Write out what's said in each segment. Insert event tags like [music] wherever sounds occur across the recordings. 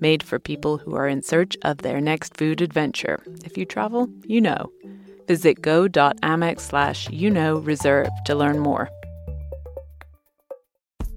made for people who are in search of their next food adventure. If you travel, you know. Visit go.amex slash you know reserve to learn more.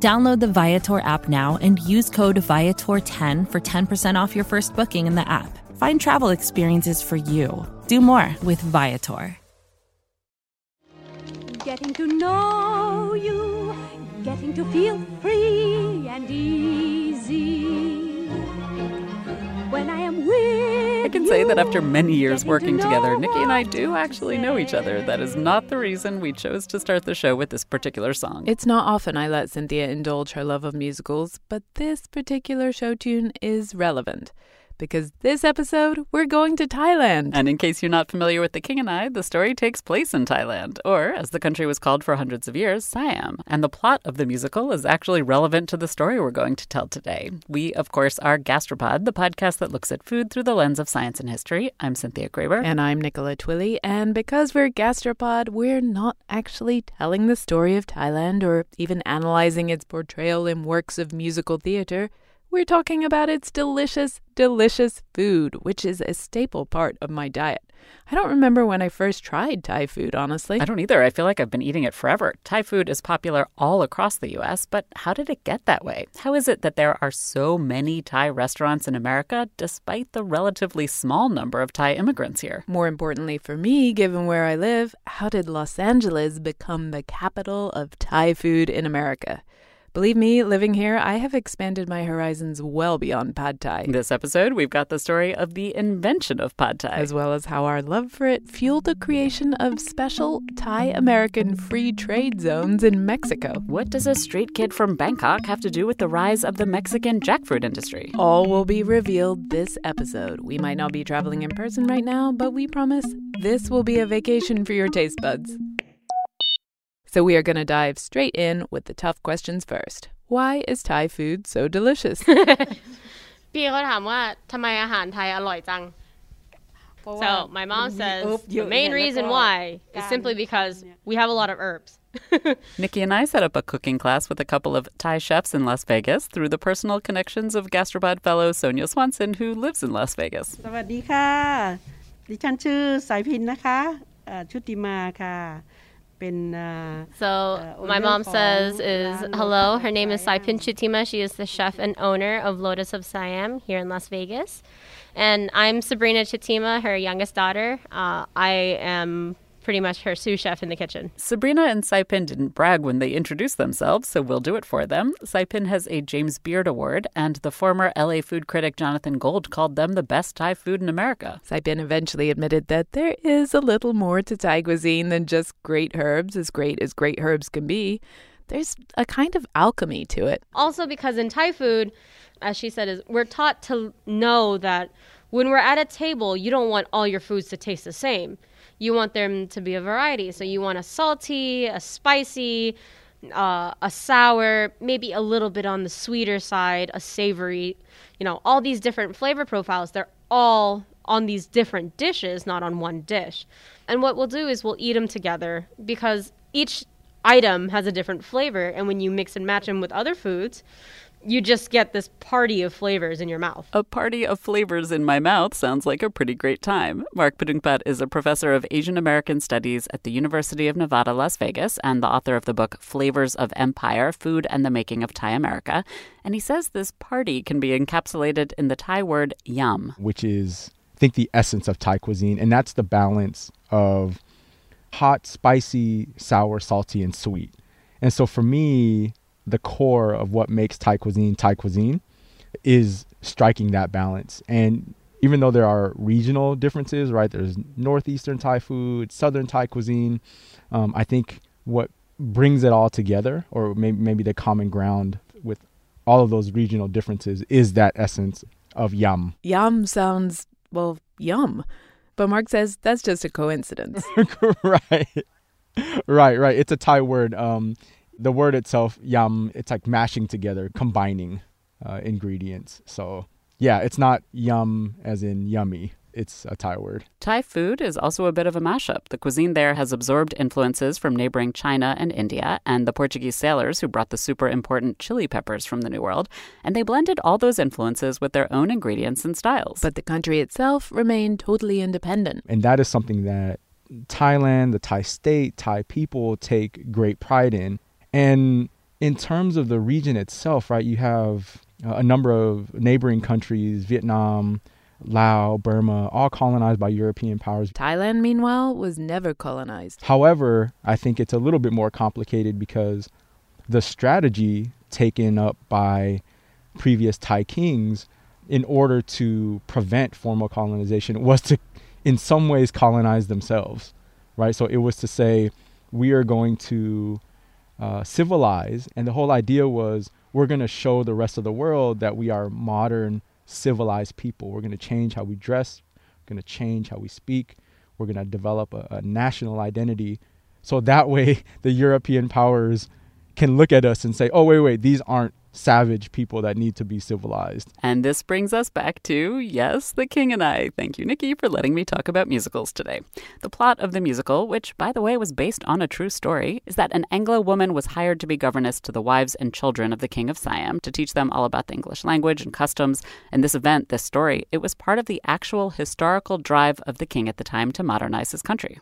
Download the Viator app now and use code Viator10 for 10% off your first booking in the app. Find travel experiences for you. Do more with Viator. Getting to know you, getting to feel free and easy. When I am with I can say that after many years getting to working together, Nikki and I do actually know each other. That is not the reason we chose to start the show with this particular song. It's not often I let Cynthia indulge her love of musicals, but this particular show tune is relevant. Because this episode, we're going to Thailand. And in case you're not familiar with The King and I, the story takes place in Thailand, or as the country was called for hundreds of years, Siam. And the plot of the musical is actually relevant to the story we're going to tell today. We, of course, are Gastropod, the podcast that looks at food through the lens of science and history. I'm Cynthia Graber. And I'm Nicola Twilley, and because we're Gastropod, we're not actually telling the story of Thailand or even analyzing its portrayal in works of musical theater. We're talking about its delicious, delicious food, which is a staple part of my diet. I don't remember when I first tried Thai food, honestly. I don't either. I feel like I've been eating it forever. Thai food is popular all across the US, but how did it get that way? How is it that there are so many Thai restaurants in America despite the relatively small number of Thai immigrants here? More importantly for me, given where I live, how did Los Angeles become the capital of Thai food in America? Believe me, living here, I have expanded my horizons well beyond pad thai, This episode, we've got the story of the invention of pad thai. as well as how our love for it fueled the creation of special Thai American free trade zones in Mexico. What does a street kid from Bangkok have to do with the rise of the Mexican jackfruit industry? All will be revealed this episode. We might not be traveling in person right now, but we promise this will be a vacation for your taste buds. So we are going to dive straight in with the tough questions first. Why is Thai food so delicious? พี่เขาถามว่าทำไมอาหารไทยอร่อยจัง So my mom says the main reason why is simply because we have a lot of herbs. Nikki and I set up a cooking class with a couple of Thai chefs in Las Vegas through the personal connections of Gastropod fellow Sonia Swanson, who lives in Las Vegas. สวัสดีค่ะ ดิฉันชื่อสายพินนะคะเอ่อชุติมาค่ะ been. Uh, so uh, my mom says is hello. Her name is Sai Chutima. She is the chef and owner of Lotus of Siam here in Las Vegas, and I'm Sabrina Chutima, her youngest daughter. Uh, I am pretty much her sous chef in the kitchen. Sabrina and Saipin didn't brag when they introduced themselves, so we'll do it for them. Saipin has a James Beard Award, and the former LA food critic Jonathan Gold called them the best Thai food in America. Saipin eventually admitted that there is a little more to Thai cuisine than just great herbs, as great as great herbs can be. There's a kind of alchemy to it. Also, because in Thai food, as she said, is we're taught to know that when we're at a table, you don't want all your foods to taste the same. You want them to be a variety. So you want a salty, a spicy, uh, a sour, maybe a little bit on the sweeter side, a savory. You know, all these different flavor profiles. They're all on these different dishes, not on one dish. And what we'll do is we'll eat them together because each item has a different flavor. And when you mix and match them with other foods, you just get this party of flavors in your mouth. A party of flavors in my mouth sounds like a pretty great time. Mark Padoongpatt is a professor of Asian American Studies at the University of Nevada, Las Vegas, and the author of the book Flavors of Empire Food and the Making of Thai America. And he says this party can be encapsulated in the Thai word yum. which is I think the essence of Thai cuisine, and that's the balance of hot, spicy, sour, salty, and sweet. And so for me, the core of what makes Thai cuisine Thai cuisine is striking that balance. And even though there are regional differences, right? There's northeastern Thai food, southern Thai cuisine. Um, I think what brings it all together, or maybe maybe the common ground with all of those regional differences, is that essence of yum. Yum sounds well yum, but Mark says that's just a coincidence. [laughs] right, right, right. It's a Thai word. Um, the word itself, yum, it's like mashing together, combining uh, ingredients. So yeah, it's not yum as in yummy. It's a Thai word. Thai food is also a bit of a mashup. The cuisine there has absorbed influences from neighboring China and India and the Portuguese sailors who brought the super important chili peppers from the New World, and they blended all those influences with their own ingredients and styles. But the country itself remained totally independent. And that is something that Thailand, the Thai state, Thai people take great pride in. And in terms of the region itself, right, you have uh, a number of neighboring countries, Vietnam, Laos, Burma, all colonized by European powers. Thailand, meanwhile, was never colonized. However, I think it's a little bit more complicated because the strategy taken up by previous Thai kings in order to prevent formal colonization was to, in some ways, colonize themselves, right? So it was to say, we are going to uh, civilize, and the whole idea was we're going to show the rest of the world that we are modern, civilized people. We're going to change how we dress, we're going to change how we speak, we're going to develop a, a national identity. So that way, [laughs] the European powers can look at us and say, oh, wait, wait, these aren't savage people that need to be civilized. And this brings us back to, yes, The King and I. Thank you, Nikki, for letting me talk about musicals today. The plot of the musical, which, by the way, was based on a true story, is that an Anglo woman was hired to be governess to the wives and children of the King of Siam to teach them all about the English language and customs. And this event, this story, it was part of the actual historical drive of the king at the time to modernize his country.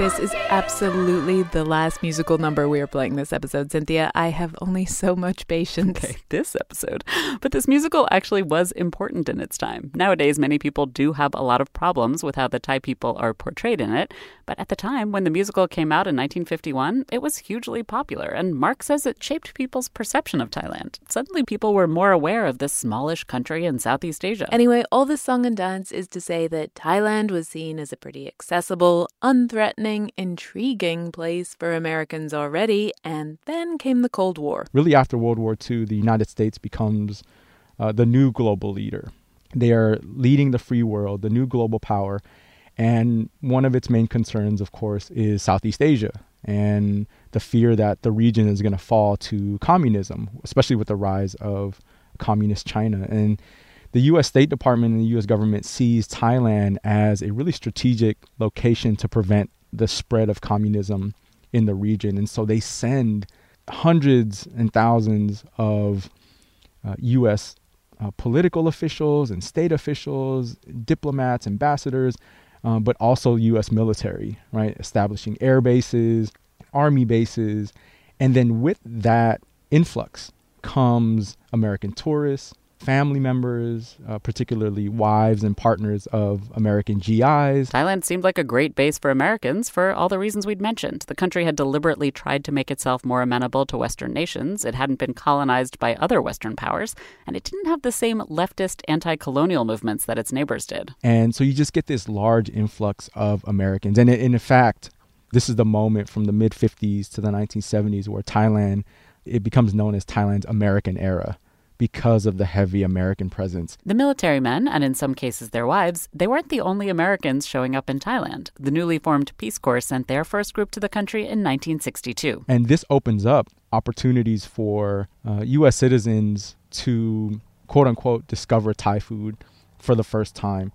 This is absolutely the last musical number we are playing this episode, Cynthia. I have only so much patience. Okay, [laughs] this episode. But this musical actually was important in its time. Nowadays, many people do have a lot of problems with how the Thai people are portrayed in it. But at the time, when the musical came out in 1951, it was hugely popular. And Mark says it shaped people's perception of Thailand. Suddenly, people were more aware of this smallish country in Southeast Asia. Anyway, all this song and dance is to say that Thailand was seen as a pretty accessible, unthreatening, intriguing place for Americans already, and then came the Cold War. Really, after World War II, the United States becomes uh, the new global leader. They are leading the free world, the new global power. And one of its main concerns, of course, is Southeast Asia and the fear that the region is going to fall to communism, especially with the rise of communist China. And the U.S. State Department and the U.S. government sees Thailand as a really strategic location to prevent the spread of communism in the region. And so they send hundreds and thousands of uh, U.S. Uh, political officials and state officials, diplomats, ambassadors, uh, but also U.S. military, right? Establishing air bases, army bases. And then with that influx comes American tourists, family members, uh, particularly wives and partners of American GIs. Thailand seemed like a great base for Americans for all the reasons we'd mentioned. The country had deliberately tried to make itself more amenable to Western nations. It hadn't been colonized by other Western powers, and it didn't have the same leftist anti colonial movements that its neighbors did. And so you just get this large influx of Americans. And in fact, this is the moment from the mid 50s to the 1970s where Thailand it becomes known as Thailand's American era because of the heavy American presence. The military men, and in some cases their wives, they weren't the only Americans showing up in Thailand. The newly formed Peace Corps sent their first group to the country in 1962. And this opens up opportunities for uh, U.S. citizens to quote unquote discover Thai food for the first time.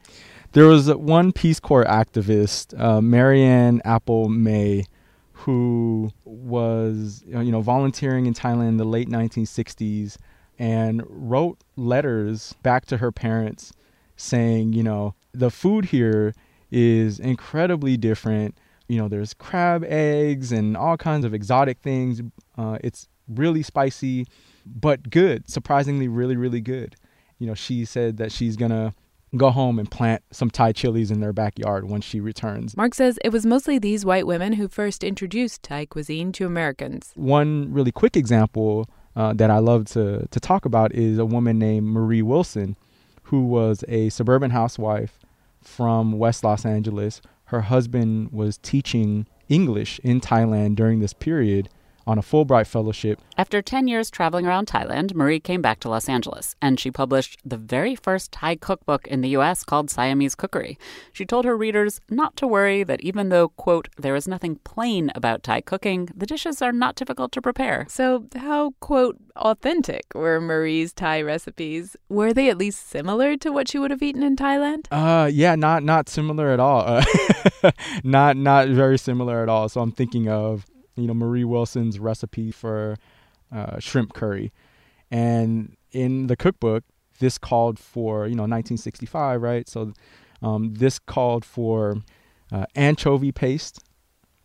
There was one Peace Corps activist, uh, Marianne Apple May, who was you know volunteering in Thailand in the late 1960s and wrote letters back to her parents saying, you know, the food here is incredibly different. You know, there's crab eggs and all kinds of exotic things. Uh, it's really spicy, but good, surprisingly, really, really good. You know, she said that she's gonna go home and plant some Thai chilies in their backyard when she returns. Mark says it was mostly these white women who first introduced Thai cuisine to Americans. One really quick example uh, that I love to to talk about is a woman named Marie Wilson, who was a suburban housewife from West Los Angeles. Her husband was teaching English in Thailand during this period on a Fulbright fellowship. After 10 years traveling around Thailand, Marie came back to Los Angeles and she published the very first Thai cookbook in the U.S. called Siamese Cookery. She told her readers not to worry that even though, quote, there is nothing plain about Thai cooking, the dishes are not difficult to prepare. So, how, quote, authentic were Marie's Thai recipes? Were they at least similar to what she would have eaten in Thailand? Uh, yeah, not not similar at all. Uh, [laughs] not not very similar at all. So I'm thinking of you know Marie Wilson's recipe for uh, shrimp curry, and in the cookbook, this called for you know 1965, right? So um, this called for uh, anchovy paste,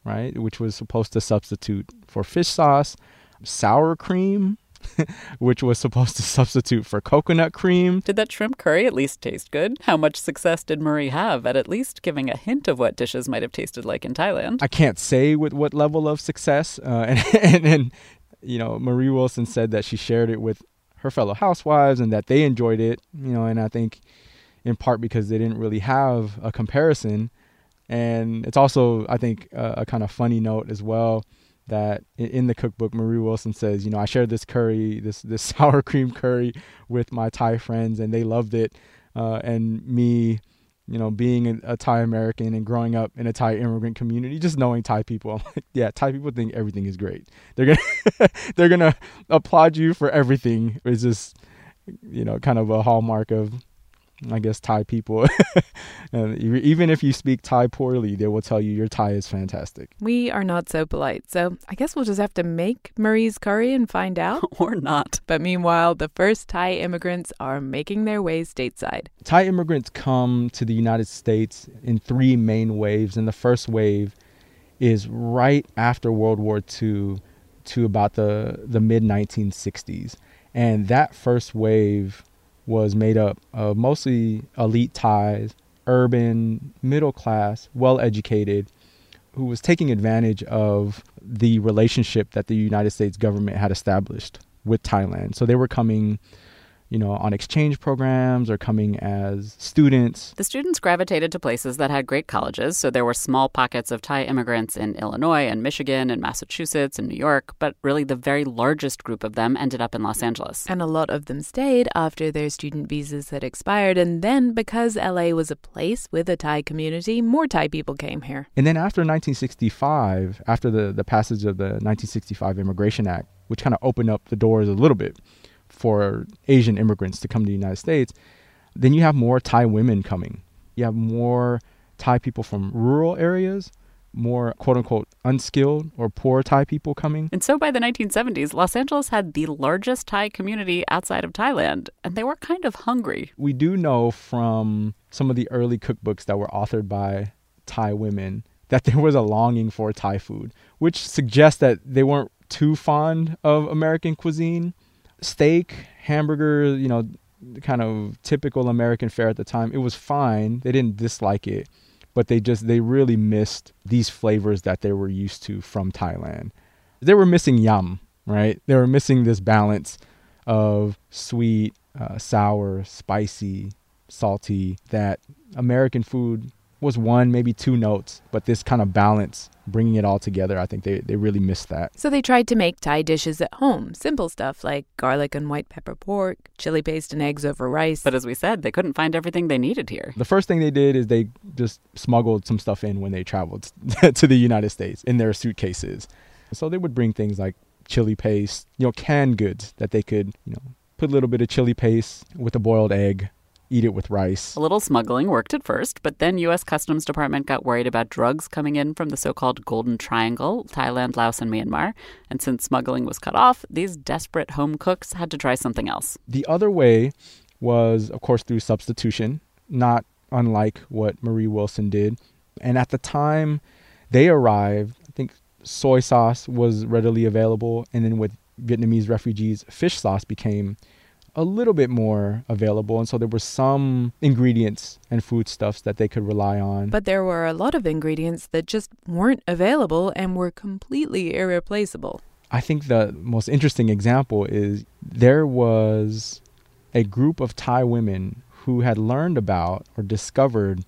right, which was supposed to substitute for fish sauce, sour cream. [laughs] which was supposed to substitute for coconut cream. Did that shrimp curry at least taste good? How much success did Marie have at at least giving a hint of what dishes might have tasted like in Thailand? I can't say with what level of success. Uh, [laughs] and, and, and, you know, Marie Wilson said that she shared it with her fellow housewives and that they enjoyed it, you know, and I think in part because they didn't really have a comparison. And it's also, I think, a, a kind of funny note as well that in the cookbook, Marie Wilson says, you know, I shared this curry, this this [laughs] sour cream curry with my Thai friends, and they loved it. Uh, and me, you know, being a, a Thai American and growing up in a Thai immigrant community, just knowing Thai people, [laughs] I'm like, yeah, Thai people think everything is great. They're gonna [laughs] they're gonna applaud you for everything. It's just, you know, kind of a hallmark of, I guess, Thai people. [laughs] and even if you speak Thai poorly, they will tell you your Thai is fantastic. We are not so polite, so I guess we'll just have to make Marie's curry and find out. [laughs] or not. but meanwhile, the first Thai immigrants are making their way stateside. Thai immigrants come to the United States in three main waves, and the first wave is right after World War II to about the the mid 1960s, and that first wave was made up of mostly elite Thais, urban, middle class, well educated, who was taking advantage of the relationship that the United States government had established with Thailand. So they were coming, you know, on exchange programs or coming as students. The students gravitated to places that had great colleges, so there were small pockets of Thai immigrants in Illinois and Michigan and Massachusetts and New York, but really the very largest group of them ended up in Los Angeles. And a lot of them stayed after their student visas had expired. And then, because LA was a place with a Thai community, more Thai people came here. And then after 1965, after the, the passage of the 1965 Immigration Act, which kind of opened up the doors a little bit for Asian immigrants to come to the United States, then you have more Thai women coming. You have more Thai people from rural areas, more quote unquote unskilled or poor Thai people coming. And so by the 1970s, Los Angeles had the largest Thai community outside of Thailand, and they were kind of hungry. We do know from some of the early cookbooks that were authored by Thai women that [laughs] there was a longing for Thai food, which suggests that they weren't too fond of American cuisine. Steak, hamburger, you know, kind of typical American fare at the time. It was fine. They didn't dislike it, but they just they really missed these flavors that they were used to from Thailand. They were missing yum, right? They were missing this balance of sweet, uh, sour, spicy, salty that American food was one, maybe two notes, but this kind of balance, bringing it all together, I think they, they really missed that. So they tried to make Thai dishes at home. Simple stuff like garlic and white pepper pork, chili paste and eggs over rice. But as we said, they couldn't find everything they needed here. The first thing they did is they just smuggled some stuff in when they traveled [laughs] to the United States in their suitcases. So they would bring things like chili paste, you know, canned goods that they could, you know, put a little bit of chili paste with a boiled egg, eat it with rice. A little smuggling worked at first, but then U.S. Customs Department got worried about drugs coming in from the so-called Golden Triangle, Thailand, Laos, and Myanmar. And since smuggling was cut off, these desperate home cooks had to try something else. The other way was, of course, through substitution, not unlike what Marie Wilson did. And at the time they arrived, I think soy sauce was readily available. And then with Vietnamese refugees, fish sauce became a little bit more available. And so there were some ingredients and foodstuffs that they could rely on. But there were a lot of ingredients that just weren't available and were completely irreplaceable. I think the most interesting example is there was a group of Thai women who had learned about or discovered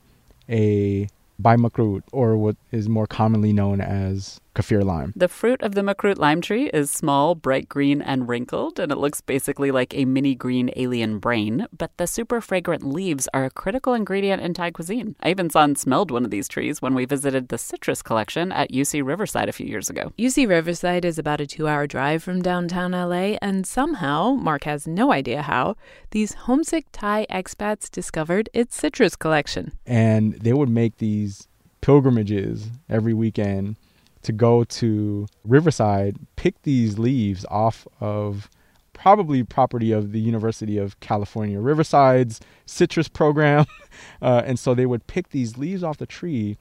a bai makrut, or what is more commonly known as kaffir lime. The fruit of the makrut lime tree is small, bright green, and wrinkled, and it looks basically like a mini green alien brain. But the super fragrant leaves are a critical ingredient in Thai cuisine. I even saw and smelled one of these trees when we visited the citrus collection at UC Riverside a few years ago. UC Riverside is about a two hour drive from downtown LA, and somehow, Mark has no idea how, these homesick Thai expats discovered its citrus collection. And they would make these pilgrimages every weekend to go to Riverside, pick these leaves off of probably property of the University of California Riverside's citrus program. [laughs] Uh, and so they would pick these leaves off the tree,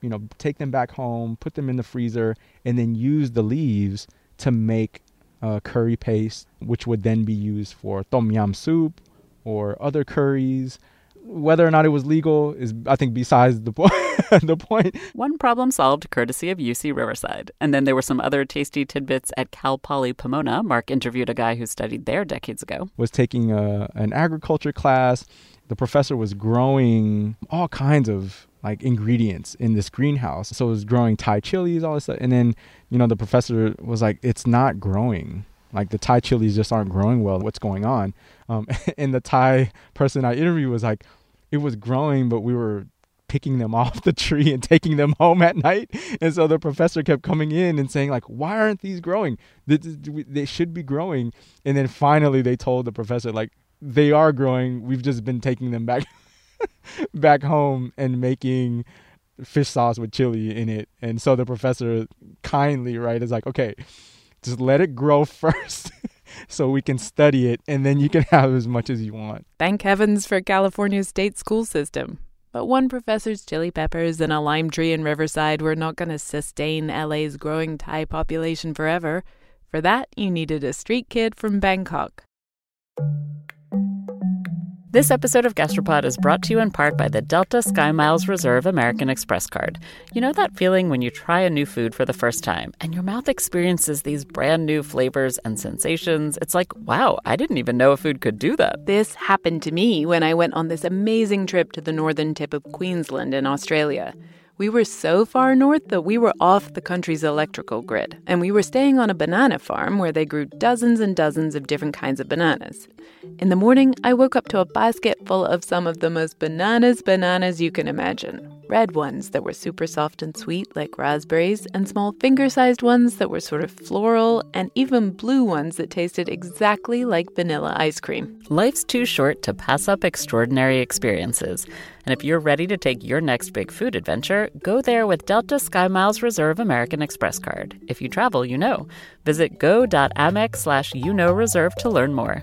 you know, take them back home, put them in the freezer, and then use the leaves to make uh, curry paste, which would then be used for tom yam soup or other curries. Whether or not it was legal is, I think, besides the point. [laughs] the point. One problem solved courtesy of UC Riverside. And then there were some other tasty tidbits at Cal Poly Pomona. Mark interviewed a guy who studied there decades ago. Was taking a, an agriculture class. The professor was growing all kinds of like ingredients in this greenhouse. So it was growing Thai chilies, all this stuff. And then, you know, the professor was like, it's not growing. Like the Thai chilies just aren't growing well. What's going on? Um, [laughs] and the Thai person I interviewed was like, it was growing, but we were picking them [laughs] off the tree and taking them home at night. And so the professor kept coming in and saying like, why aren't these growing? They, should be growing. And then finally they told the professor like, they are growing. We've just been taking them back [laughs] back home and making fish sauce with chili in it. And so the professor kindly, right, is like, okay, just let it grow [laughs] first so we can study it and then you can have as much as you want. Thank heavens for California's state school system. But one professor's chili peppers and a lime tree in Riverside were not going to sustain LA's growing Thai population forever. For that, you needed a street kid from Bangkok. This episode of Gastropod is brought to you in part by the Delta Sky Miles Reserve American Express card. You know that feeling when you try a new food for the first time and your mouth experiences these brand new flavors and sensations? It's like, wow, I didn't even know a food could do that. This happened to me when I went on this amazing trip to the northern tip of Queensland in Australia. We were so far north that we were off the country's electrical grid, and we were staying on a banana farm where they grew dozens and dozens of different kinds of bananas. In the morning, I woke up to a basket full of some of the most bananas bananas you can imagine. Red ones that were super soft and sweet, like raspberries, and small finger sized ones that were sort of floral, and even blue ones that tasted exactly like vanilla ice cream. Life's too short to pass up extraordinary experiences. And if you're ready to take your next big food adventure, go there with Delta Sky Miles Reserve American Express card. If you travel, you know. Visit go.amex slash you know reserve to learn more.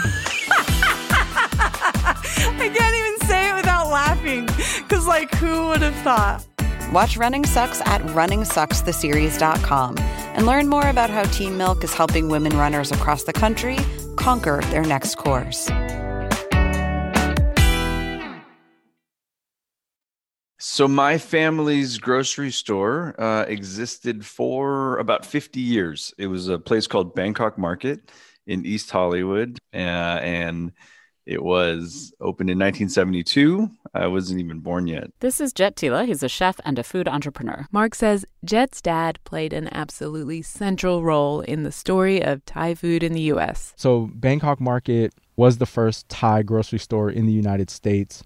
like, who would have thought? Watch Running Sucks at runningsuckstheseries.com and learn more about how Team Milk is helping women runners across the country conquer their next course. So my family's grocery store uh, existed for about 50 years. It was a place called Bangkok Market in East Hollywood, uh, and it was opened in 1972. I wasn't even born yet. This is Jet Tila. He's a chef and a food entrepreneur. Mark says Jet's dad played an absolutely central role in the story of Thai food in the U.S. So Bangkok Market was the first Thai grocery store in the United States,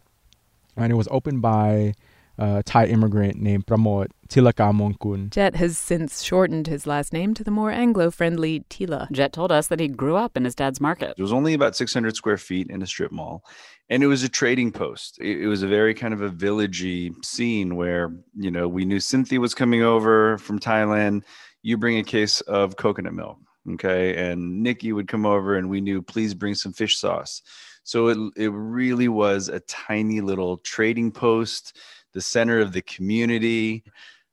and it was opened by a Thai immigrant named Pramod Tilakamongkun. Jet has since shortened his last name to the more Anglo-friendly Tila. Jet told us that he grew up in his dad's market. It was only about 600 square feet in a strip mall, and it was a trading post. It, it was a very kind of a villagey scene where you know we knew Cynthia was coming over from Thailand. You bring a case of coconut milk, okay, and Nikki would come over, and we knew please bring some fish sauce. So it it really was a tiny little trading post, the center of the community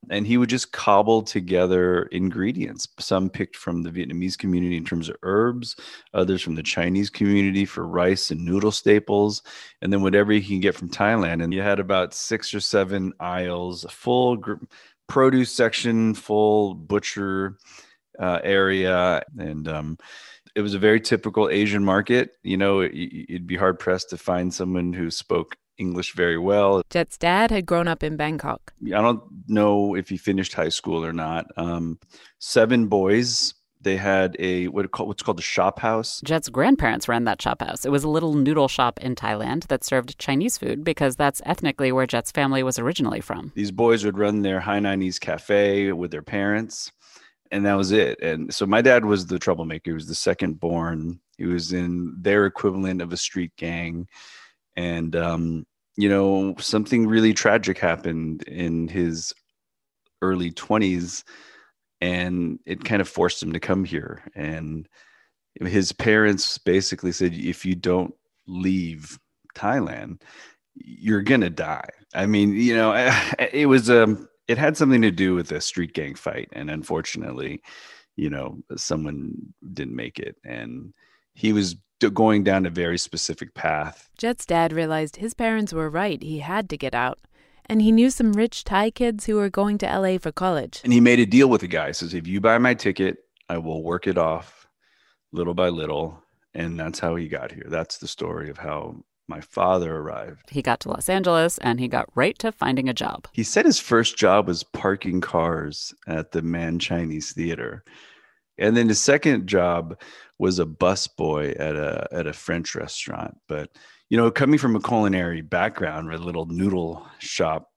and he would just cobble together ingredients some picked from the vietnamese community in terms of herbs others from the chinese community for rice and noodle staples and then whatever you can get from thailand. And you had about six or seven aisles a full gr- produce section full butcher uh, area. And um, it was a very typical asian market. You know it, you'd be hard pressed to find someone who spoke English very well. Jet's dad had grown up in Bangkok. I don't know if he finished high school or not. Um, seven boys. They had a what call, what's called a shop house. Jet's grandparents ran that shop house. It was a little noodle shop in Thailand that served Chinese food because that's ethnically where Jet's family was originally from. These boys would run their Hainanese cafe with their parents, and that was it. And so my dad was the troublemaker. He was the second born. He was in their equivalent of a street gang and um, you know something really tragic happened in his early 20s and it kind of forced him to come here. And his parents basically said if you don't leave thailand you're gonna die. I mean you know [laughs] it was um it had something to do with a street gang fight and unfortunately you know someone didn't make it. And he was going down a very specific path. Jet's dad realized his parents were right. He had to get out. And he knew some rich Thai kids who were going to LA for college. And he made a deal with the guy. He says, if you buy my ticket, I will work it off little by little. And that's how he got here. That's the story of how my father arrived. He got to Los Angeles and he got right to finding a job. He said his first job was parking cars at the Mann Chinese Theater. And then his second job was a busboy at a at a French restaurant. But you know, coming from a culinary background, a little noodle shop,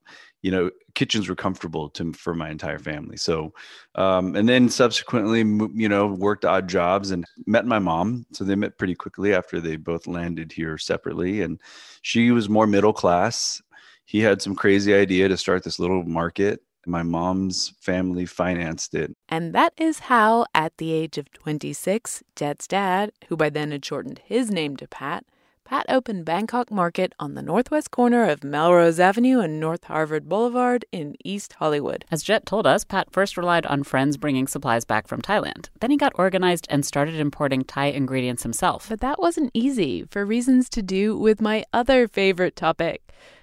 you know, kitchens were comfortable to for my entire family. So, um, and then subsequently, you know, worked odd jobs and met my mom. So they met pretty quickly after they both landed here separately, and she was more middle class. He had some crazy idea to start this little market my mom's family financed it. And that is how, at the age of 26, Jet's dad, who by then had shortened his name to Pat, Pat opened Bangkok Market on the northwest corner of Melrose Avenue and North Harvard Boulevard in East Hollywood. As Jet told us, Pat first relied on friends bringing supplies back from Thailand. Then he got organized and started importing Thai ingredients himself. But that wasn't easy for reasons to do with my other favorite topic.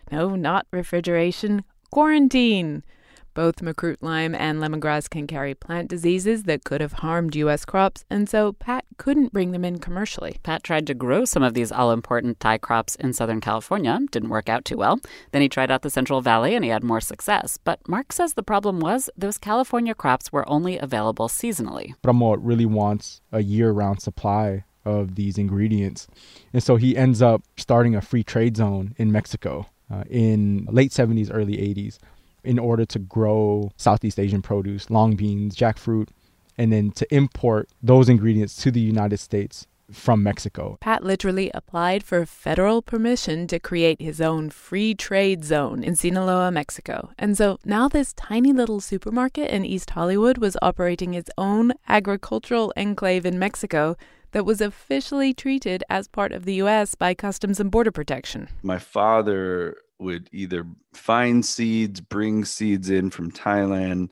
No, not refrigeration, quarantine. Both Makrut lime and lemongrass can carry plant diseases that could have harmed U.S. crops, and so Pat couldn't bring them in commercially. Pat tried to grow some of these all important Thai crops in Southern California. Didn't work out too well. Then he tried out the Central Valley and he had more success. But Mark says the problem was those California crops were only available seasonally. Pramod really wants a year round supply of these ingredients. And so he ends up starting a free trade zone in Mexico uh, in late 70s, early 80s in order to grow Southeast Asian produce, long beans, jackfruit, and then to import those ingredients to the United States from Mexico. Pat literally applied for federal permission to create his own free trade zone in Sinaloa, Mexico. And so now this tiny little supermarket in East Hollywood was operating its own agricultural enclave in Mexico that was officially treated as part of the U.S. by Customs and Border Protection. My father would either find seeds, bring seeds in from Thailand,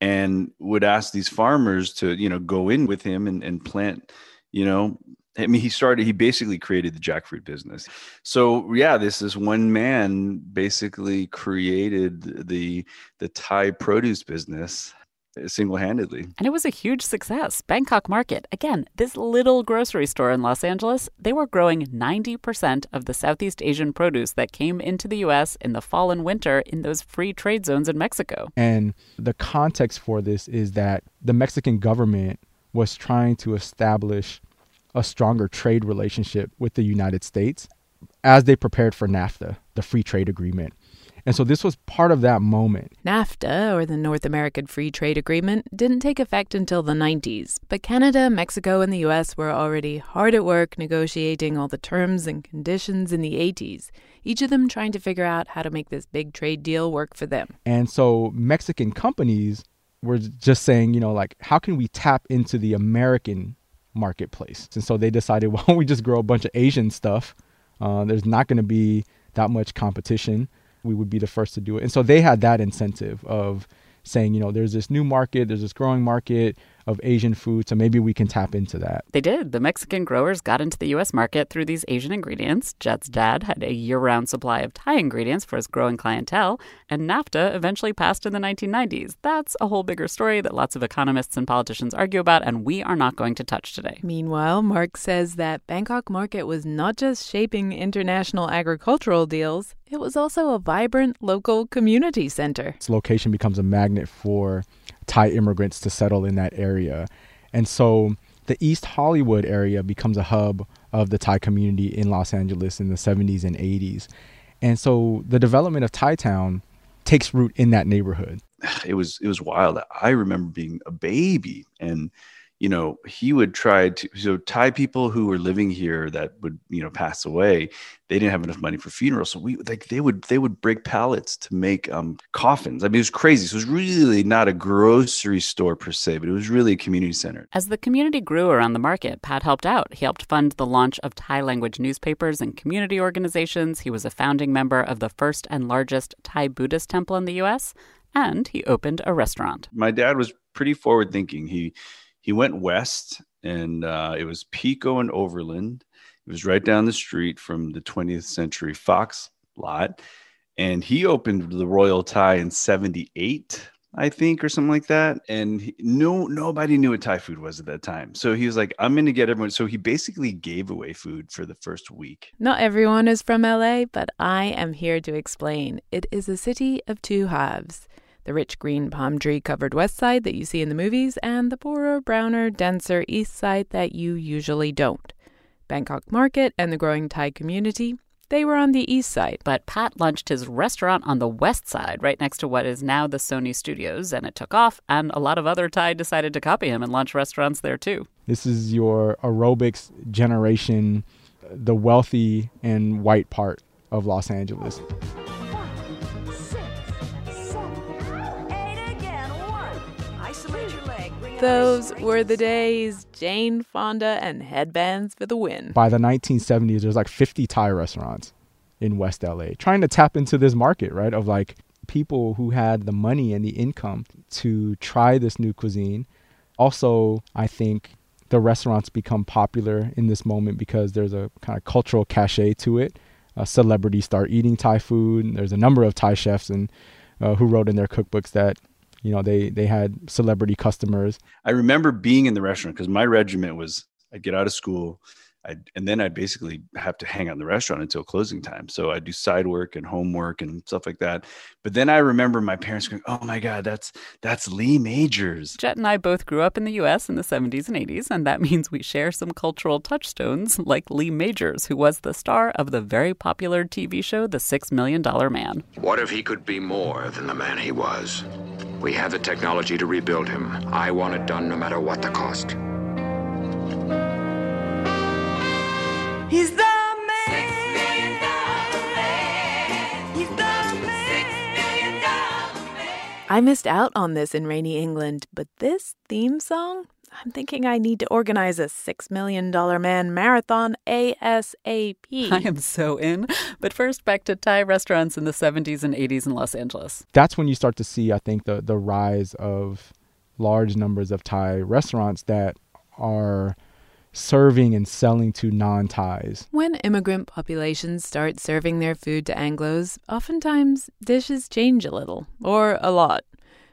and would ask these farmers to, you know, go in with him and, and plant, you know, I mean, he started, he basically created the jackfruit business. So yeah, this is one man basically created the the Thai produce business Uh, single-handedly. And it was a huge success. Bangkok Market, again, this little grocery store in Los Angeles, they were growing 90% of the Southeast Asian produce that came into the US in the fall and winter in those free trade zones in Mexico. And the context for this is that the Mexican government was trying to establish a stronger trade relationship with the United States as they prepared for NAFTA, the free trade agreement. And so this was part of that moment. NAFTA, or the North American Free Trade Agreement, didn't take effect until the 90s, but Canada, Mexico, and the US were already hard at work negotiating all the terms and conditions in the 80s, each of them trying to figure out how to make this big trade deal work for them. And so Mexican companies were just saying, you know, like, how can we tap into the American marketplace? And so they decided, [laughs] why don't we just grow a bunch of Asian stuff? Uh, there's not going to be that much competition. We would be the first to do it. And so they had that incentive of saying, you know, there's this new market, there's this growing market of Asian food, so maybe we can tap into that. They did. The Mexican growers got into the U.S. market through these Asian ingredients. Jet's dad had a year round supply of Thai ingredients for his growing clientele, and NAFTA eventually passed in the 1990s. That's a whole bigger story that lots of economists and politicians argue about, and we are not going to touch today. Meanwhile, Mark says that Bangkok Market was not just shaping international agricultural deals, it was also a vibrant local community center. Its location becomes a magnet for Thai immigrants to settle in that area. And so the East Hollywood area becomes a hub of the Thai community in Los Angeles in the 70s and 80s. And so the development of Thai Town takes root in that neighborhood. [sighs] It was it was wild. I remember being a baby and you know, he would try to so Thai people who were living here that would, you know, pass away, they didn't have enough money for funerals. So we like they would they would break pallets to make um coffins. I mean, it was crazy. So it was really not a grocery store per se, but it was really a community center. As the community grew around the market, Pat helped out. He helped fund the launch of Thai language newspapers and community organizations. He was a founding member of the first and largest Thai Buddhist temple in the US, and he opened a restaurant. My dad was pretty forward thinking. He he went west and uh, it was Pico and Overland. It was right down the street from the 20th Century Fox lot. And he opened the Royal Thai in 78, I think, or something like that. And he, no, nobody knew what Thai food was at that time. So he was like, I'm going to get everyone. So he basically gave away food for the first week. Not everyone is from LA, but I am here to explain. It is a city of two halves the rich green palm tree covered west side that you see in the movies, and the poorer, browner, denser east side that you usually don't. Bangkok Market and the growing Thai community, they were on the east side. But Pat launched his restaurant on the west side, right next to what is now the Sony Studios, and it took off, and a lot of other Thai decided to copy him and launch restaurants there too. This is your aerobics generation, the wealthy and white part of Los Angeles. Those were the days. Jane Fonda and headbands for the win. By the 1970s, there's like 50 Thai restaurants in West LA trying to tap into this market, right? Of like people who had the money and the income to try this new cuisine. Also, I think the restaurants become popular in this moment because there's a kind of cultural cachet to it. Uh, celebrities start eating Thai food. There's a number of Thai chefs and uh, who wrote in their cookbooks that you know they they had celebrity customers. I remember being in the restaurant because my regiment was I'd get out of school, I'd, and then I'd basically have to hang out in the restaurant until closing time. So I'd do side work and homework and stuff like that. But then I remember my parents going, "Oh my God, that's that's Lee Majors." Jet and I both grew up in the US in the 70s and 80s, and that [laughs] means we share some cultural touchstones like Lee Majors, who was the star of the very popular TV show The Six Million Dollar Man. What if he could be more than the man he was? We have the technology to rebuild him. I want it done no matter what the cost. He's the man. Six million dollar man. He's the man. Six million dollar man. I missed out on this in rainy England, but this theme song, I'm thinking I need to organize a $6 million man marathon ASAP. I am so in. But first, back to Thai restaurants in the 70s and 80s in Los Angeles. that's when you start to see, I think, the the rise of large numbers of Thai restaurants that are serving and selling to non Thais. When immigrant populations start serving their food to Anglos, oftentimes dishes change a little, or a lot.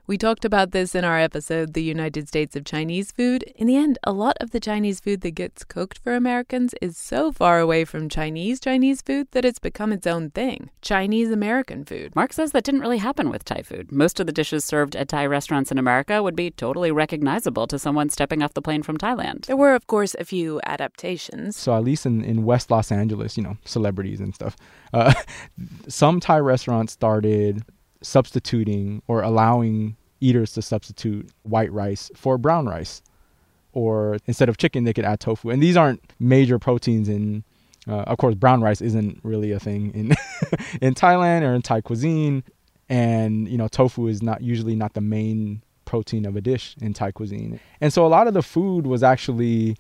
We talked about this in our episode, The United States of Chinese Food. In the end, a lot of the Chinese food that gets cooked for Americans is so far away from Chinese Chinese food that it's become its own thing Chinese American food. Mark says that didn't really happen with Thai food. Most of the dishes served at Thai restaurants in America would be totally recognizable to someone stepping off the plane from Thailand. There were, of course, a few adaptations. So, at least in, in West Los Angeles, you know, celebrities and stuff, uh, [laughs] some Thai restaurants started substituting or allowing eaters to substitute white rice for brown rice. Or instead of chicken, they could add tofu. And these aren't major proteins in, uh, of course, brown rice isn't really a thing in [laughs] in Thailand or in Thai cuisine. And, you know, tofu is not usually not the main protein of a dish in Thai cuisine. And so a lot of the food was actually,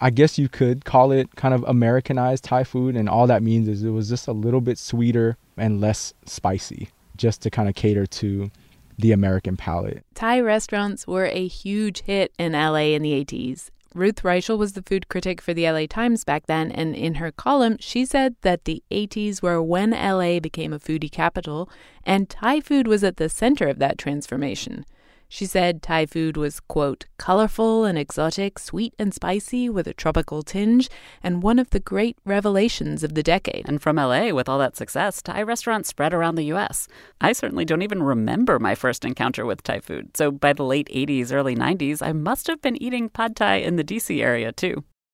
I guess you could call it kind of Americanized Thai food. And all that means is it was just a little bit sweeter and less spicy, just to kind of cater to the American palate. Thai restaurants were a huge hit in LA in the 80s. Ruth Reichl was the food critic for the LA Times back then, and in her column, she said that the 80s were when LA became a foodie capital, and Thai food was at the center of that transformation. She said Thai food was, quote, colorful and exotic, sweet and spicy with a tropical tinge, and one of the great revelations of the decade. And from LA, with all that success, Thai restaurants spread around the US. I certainly don't even remember my first encounter with Thai food, so by the late 80s, early 90s, I must have been eating pad Thai in the DC area too.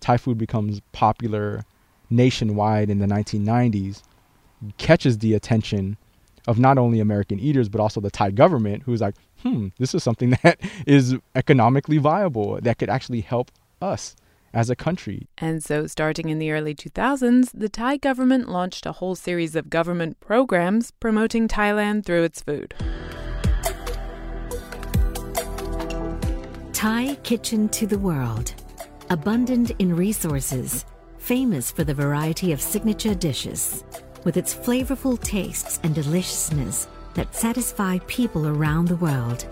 Thai food becomes popular nationwide in the 1990s, catches the attention of not only American eaters, but also the Thai government, who's like, hmm, this is something [laughs] that is economically viable, that could actually help us as a country. And so, starting in the early 2000s, the Thai government launched a whole series of government programs promoting Thailand through its food. Thai Kitchen to the World. Abundant in resources, famous for the variety of signature dishes, with its flavorful tastes and deliciousness that satisfy people around the world.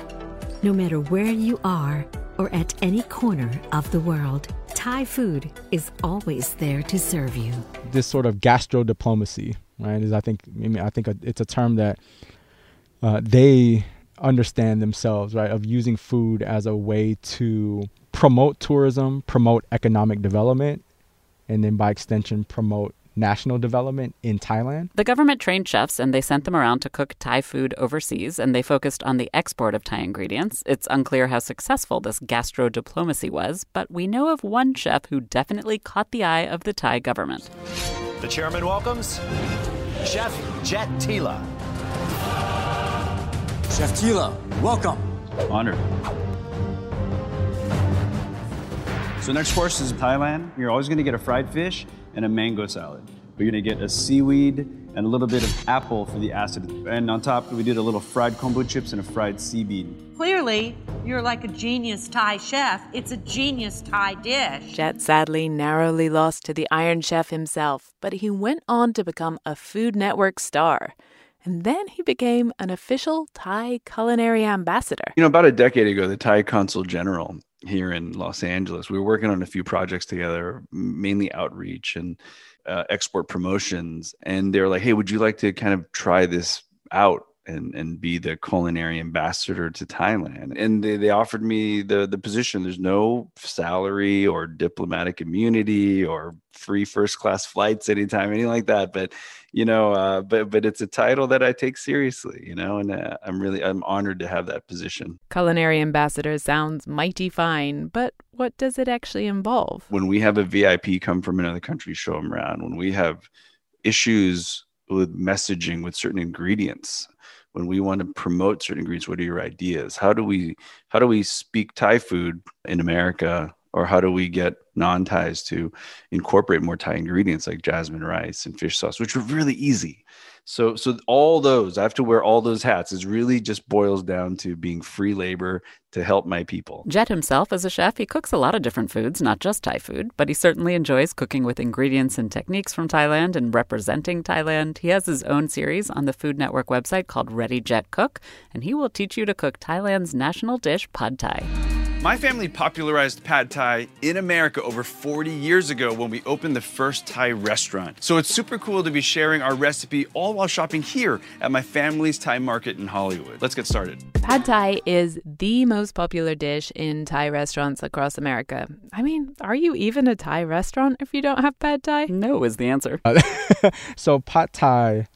No matter where you are or at any corner of the world, Thai food is always there to serve you. This sort of gastro diplomacy, right? Is I think I, mean, I think it's a term that uh, they understand themselves, right? Of using food as a way to promote tourism, promote economic development, and then by extension promote national development in Thailand. The government trained chefs and they sent them around to cook Thai food overseas and they focused on the export of Thai ingredients. It's unclear how successful this gastro diplomacy was, but we know of one chef who definitely caught the eye of the Thai government. The chairman welcomes Chef Jet Tila. Chef Tila, welcome. Honored. So next course is Thailand. You're always going to get a fried fish and a mango salad. We're going to get a seaweed and a little bit of apple for the acid. And on top, we did a little fried kombu chips and a fried sea bean. Clearly, you're like a genius Thai chef. It's a genius Thai dish. Jet sadly narrowly lost to the Iron Chef himself, but he went on to become a Food Network star. And then he became an official Thai culinary ambassador. You know, about a decade ago, the Thai Consul General here in Los Angeles, we were working on a few projects together, mainly outreach and uh, export promotions. And they were like, hey, would you like to kind of try this out and and be the culinary ambassador to Thailand. And they, they offered me the the position. There's no salary or diplomatic immunity or free first class flights anytime, anything like that. But you know, uh, but but it's a title that I take seriously, you know, and uh, I'm really I'm honored to have that position. Culinary ambassador sounds mighty fine, but what does it actually involve? When we have a VIP come from another country, show them around. When we have issues with messaging with certain ingredients, when we want to promote certain ingredients, what are your ideas? How do we how do we speak Thai food in America or how do we get non-Thais to incorporate more Thai ingredients like jasmine rice and fish sauce, which are really easy. So, so all those I have to wear all those hats. Is really just boils down to being free labor to help my people. Jet himself, as a chef, he cooks a lot of different foods, not just Thai food, but he certainly enjoys cooking with ingredients and techniques from Thailand and representing Thailand. He has his own series on the Food Network website called Ready Jet Cook, and he will teach you to cook Thailand's national dish, pad thai. My family popularized pad thai in America over 40 years ago when we opened the first Thai restaurant. So it's super cool to be sharing our recipe all while shopping here at my family's Thai market in Hollywood. Let's get started. Pad Thai is the most popular dish in Thai restaurants across America. I mean, are you even a Thai restaurant if you don't have Pad Thai? No is the answer. Uh, [laughs] so Pad Thai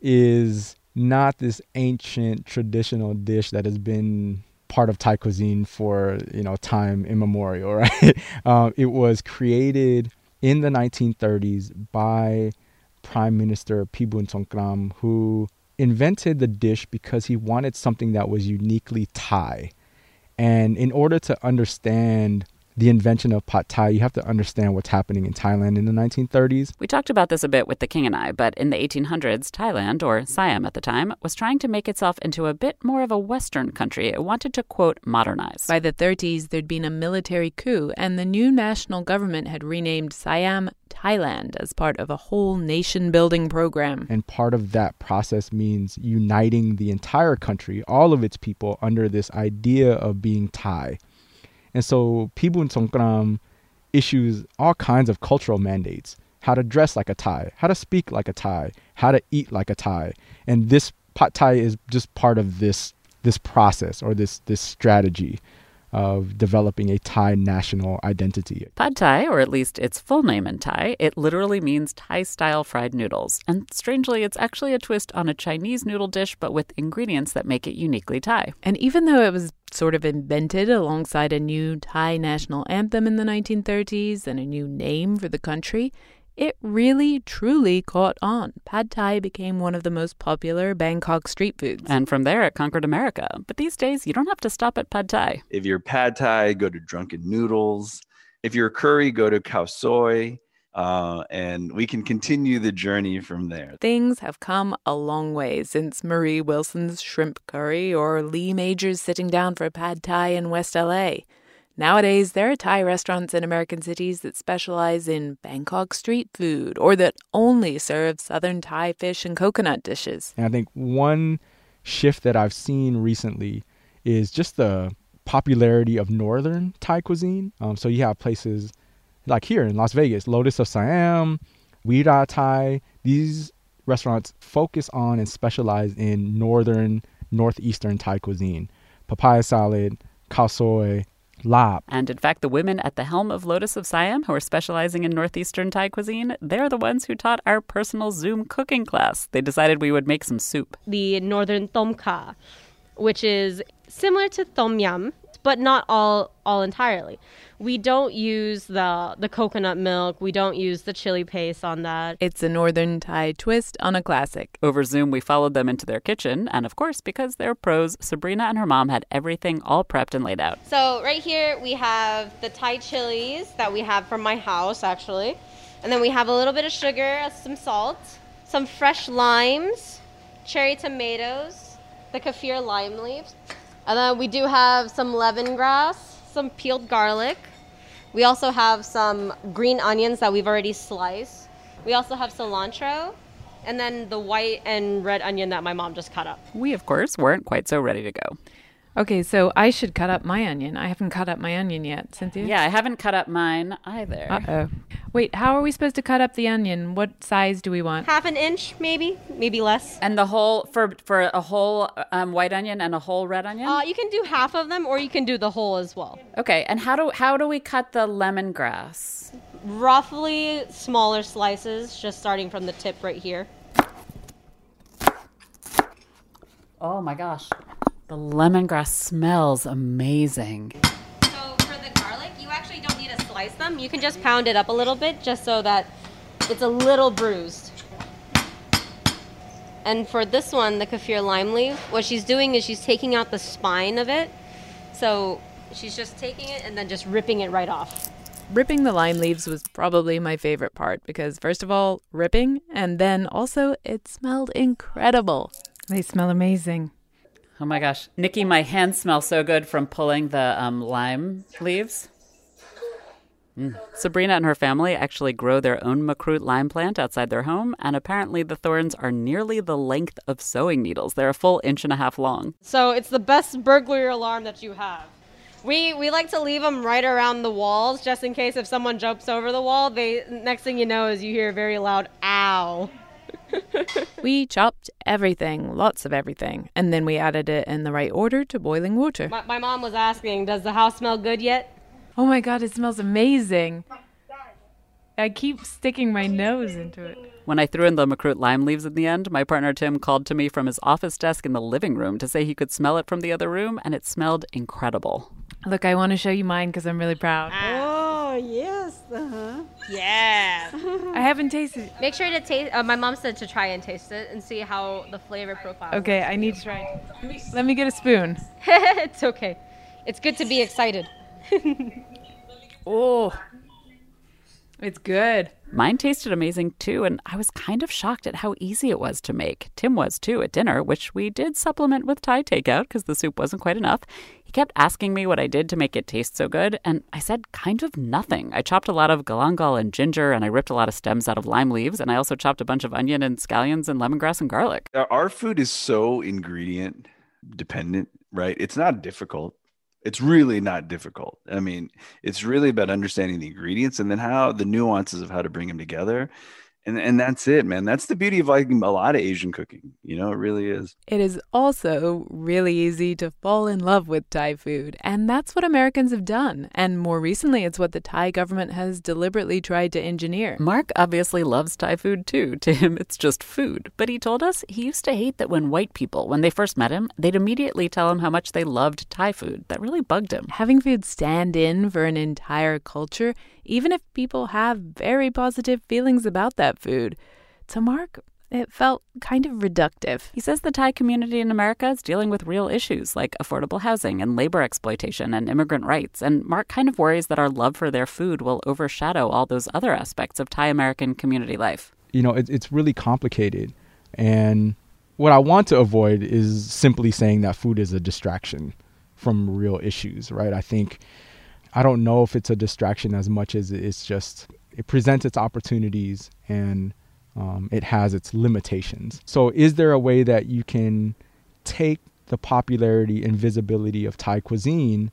is not this ancient traditional dish that has been part of Thai cuisine for you know time immemorial, [laughs] right? um, it was created in the 1930s by Prime Minister Pibun Songkram, who invented the dish because he wanted something that was uniquely Thai. And in order to understand the invention of pad thai, you have to understand what's happening in Thailand in the 1930s. We talked about this a bit with the king and I, but in the 1800s, Thailand, or Siam at the time, was trying to make itself into a bit more of a Western country. It wanted to, quote, modernize. By the 30s, there'd been a military coup, and the new national government had renamed Siam Thailand as part of a whole nation building program. And part of that process means uniting the entire country, all of its people, under this idea of being Thai. And so Pibun Songkram issues all kinds of cultural mandates how to dress like a Thai, how to speak like a Thai, how to eat like a Thai. And this Pad Thai is just part of this this process or this this strategy of developing a Thai national identity. Pad Thai, or at least its full name in Thai, it literally means Thai style fried noodles. And strangely, it's actually a twist on a Chinese noodle dish, but with ingredients that make it uniquely Thai. And even though it was sort of invented alongside a new Thai national anthem in the 1930s and a new name for the country, it really, truly caught on. Pad Thai became one of the most popular Bangkok street foods. And from there, it conquered America. But these days, you don't have to stop at Pad Thai. If you're pad thai, go to Drunken Noodles. If you're curry, go to Khao Soi. Uh, and we can continue the journey from there. Things have come a long way since Marie Wilson's shrimp curry or Lee Majors sitting down for Pad Thai in West LA. Nowadays, there are Thai restaurants in American cities that specialize in Bangkok street food or that only serve Southern Thai fish and coconut dishes. And I think one shift that I've seen recently is just the popularity of Northern Thai cuisine. Um, so you have places like here in Las Vegas, Lotus of Siam, Weera Thai. These restaurants focus on and specialize in Northern, Northeastern Thai cuisine. Papaya salad, khao soi, lap. And in fact, the women at the helm of Lotus of Siam, who are specializing in Northeastern Thai cuisine, they're the ones who taught our personal Zoom cooking class. They decided we would make some soup. The northern tom kha, which is similar to tom yum, but not all all entirely. We don't use the the coconut milk. We don't use the chili paste on that. It's a northern Thai twist on a classic. Over Zoom, we followed them into their kitchen, and of course, because they're pros, Sabrina and her mom had everything all prepped and laid out. So right here we have the Thai chilies that we have from my house actually. And then we have a little bit of sugar, some salt, some fresh limes, cherry tomatoes, the kaffir lime leaves. And then we do have some lemongrass, some peeled garlic. We also have some green onions that we've already sliced. We also have cilantro and then the white and red onion that my mom just cut up. We, of course, weren't quite so ready to go. Okay, so I should cut up my onion. I haven't cut up my onion yet, Cynthia. Yeah, I haven't cut up mine either. Uh oh. Wait, how are we supposed to cut up the onion? What size do we want? Half an inch, maybe, maybe less. And the whole for for a whole um, white onion and a whole red onion. Uh, you can do half of them, or you can do the whole as well. okay, and how do how do we cut the lemongrass? Roughly smaller slices, just starting from the tip right here. Oh my gosh, the lemongrass smells amazing. So for the garlic, you actually don't need to slice them. You can just pound it up a little bit, just so that it's a little bruised. And for this one, the kaffir lime leaf, what she's doing is she's taking out the spine of it. So she's just taking it and then just ripping it right off. Ripping the lime leaves was probably my favorite part because, first of all, ripping, and then also it smelled incredible. They smell amazing. Oh my gosh, Nikki, my hands smell so good from pulling the um, lime leaves. Mm. Sabrina and her family actually grow their own makrut lime plant outside their home, and apparently the thorns are nearly the length of sewing needles. They're a full inch and a half long. So it's the best burglary alarm that you have. We we like to leave them right around the walls just in case if someone jumps over the wall, they next thing you know is you hear a very loud ow. We chopped everything, lots of everything, and then we added it in the right order to boiling water. My, my mom was asking, "Does the house smell good yet?" Oh my god, it smells amazing. I keep sticking my nose into it. When I threw in the makrut lime leaves in the end, my partner Tim called to me from his office desk in the living room to say he could smell it from the other room, and it smelled incredible. Look, I want to show you mine because I'm really proud. Ah. Oh, yes. Uh-huh. Yeah. [laughs] I haven't tasted it. Make sure to taste. Uh, my mom said to try and taste it and see how the flavor profile. Okay, I need to try. it. Let me get a spoon. [laughs] it's okay. It's good to be excited. [laughs] Oh, it's good. Mine tasted amazing too, and I was kind of shocked at how easy it was to make. Tim was too at dinner, which we did supplement with Thai takeout because the soup wasn't quite enough. He kept asking me what I did to make it taste so good, and I said kind of nothing. I chopped a lot of galangal and ginger, and I ripped a lot of stems out of lime leaves, and I also chopped a bunch of onion and scallions and lemongrass and garlic. Our- food is so ingredient dependent, right? It's not difficult. It's really not difficult. I mean, it's really about understanding the ingredients and then how the nuances of how to bring them together. And, and that's it, man. That's the beauty of like a lot of Asian cooking. You know, it really is. It is also really easy to fall in love with Thai food, and that's what Americans have done. And more recently, it's what the Thai government has deliberately tried to engineer. Mark obviously loves Thai food too. [laughs] To him, it's just food. But he told us he used to hate that when white people, when they first met him, they'd immediately tell him how much they loved Thai food. That really bugged him. Having food stand in for an entire culture, even if people have very positive feelings about that food, to Mark, it felt kind of reductive. He says the Thai community in America is dealing with real issues like affordable housing and labor exploitation and immigrant rights. And Mark kind of worries that our love for their food will overshadow all those other aspects of Thai American community life. you know, it, it's really complicated. And what I want to avoid is simply saying that food is a distraction from real issues, right? I think, I don't know if it's a distraction as much as it's just, it presents its opportunities and um, it has its limitations. So, is there a way that you can take the popularity and visibility of Thai cuisine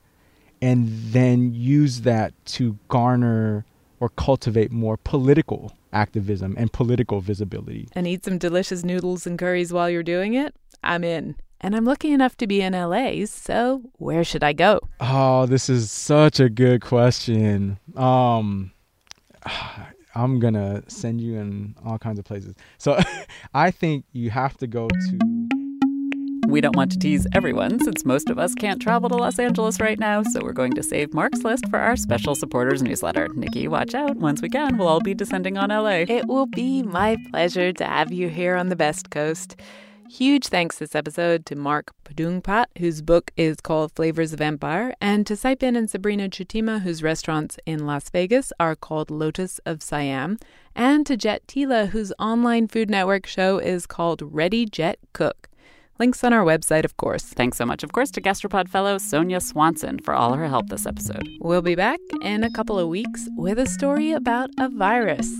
and then use that to garner or cultivate more political activism and political visibility. And eat some delicious noodles and curries while you're doing it? I'm in. And I'm lucky enough to be in LA, so where should I go? Oh, this is such a good question. Um [sighs] I'm going to send you in all kinds of places. So [laughs] I think you have to go to We don't want to tease everyone since most of us can't travel to Los Angeles right now, so we're going to save Mark's list for our special supporters newsletter. Nikki, watch out. Once we can, we'll all be descending on LA. It will be my pleasure to have you here on the Best Coast. Huge thanks this episode to Mark Padoongpatt, whose book is called Flavors of Empire, and to Saipin and Sabrina Chutima, whose restaurants in Las Vegas are called Lotus of Siam, and to Jet Tila, whose online Food Network show is called Ready Jet Cook. Links on our website, of course. Thanks so much, of course, to Gastropod fellow Sonia Swanson for all her help this episode. We'll be back in a couple of weeks with a story about a virus.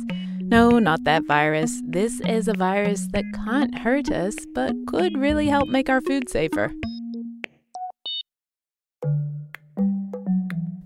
No, not that virus. This is a virus that can't hurt us, but could really help make our food safer.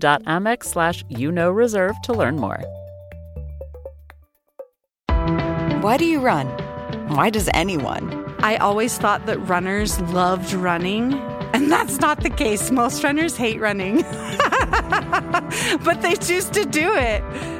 go.amex slash you know reserve to learn more. Why do you run? Why does anyone? I always thought that runners loved running, and that's not the case. Most runners hate running, [laughs] but they choose to do it.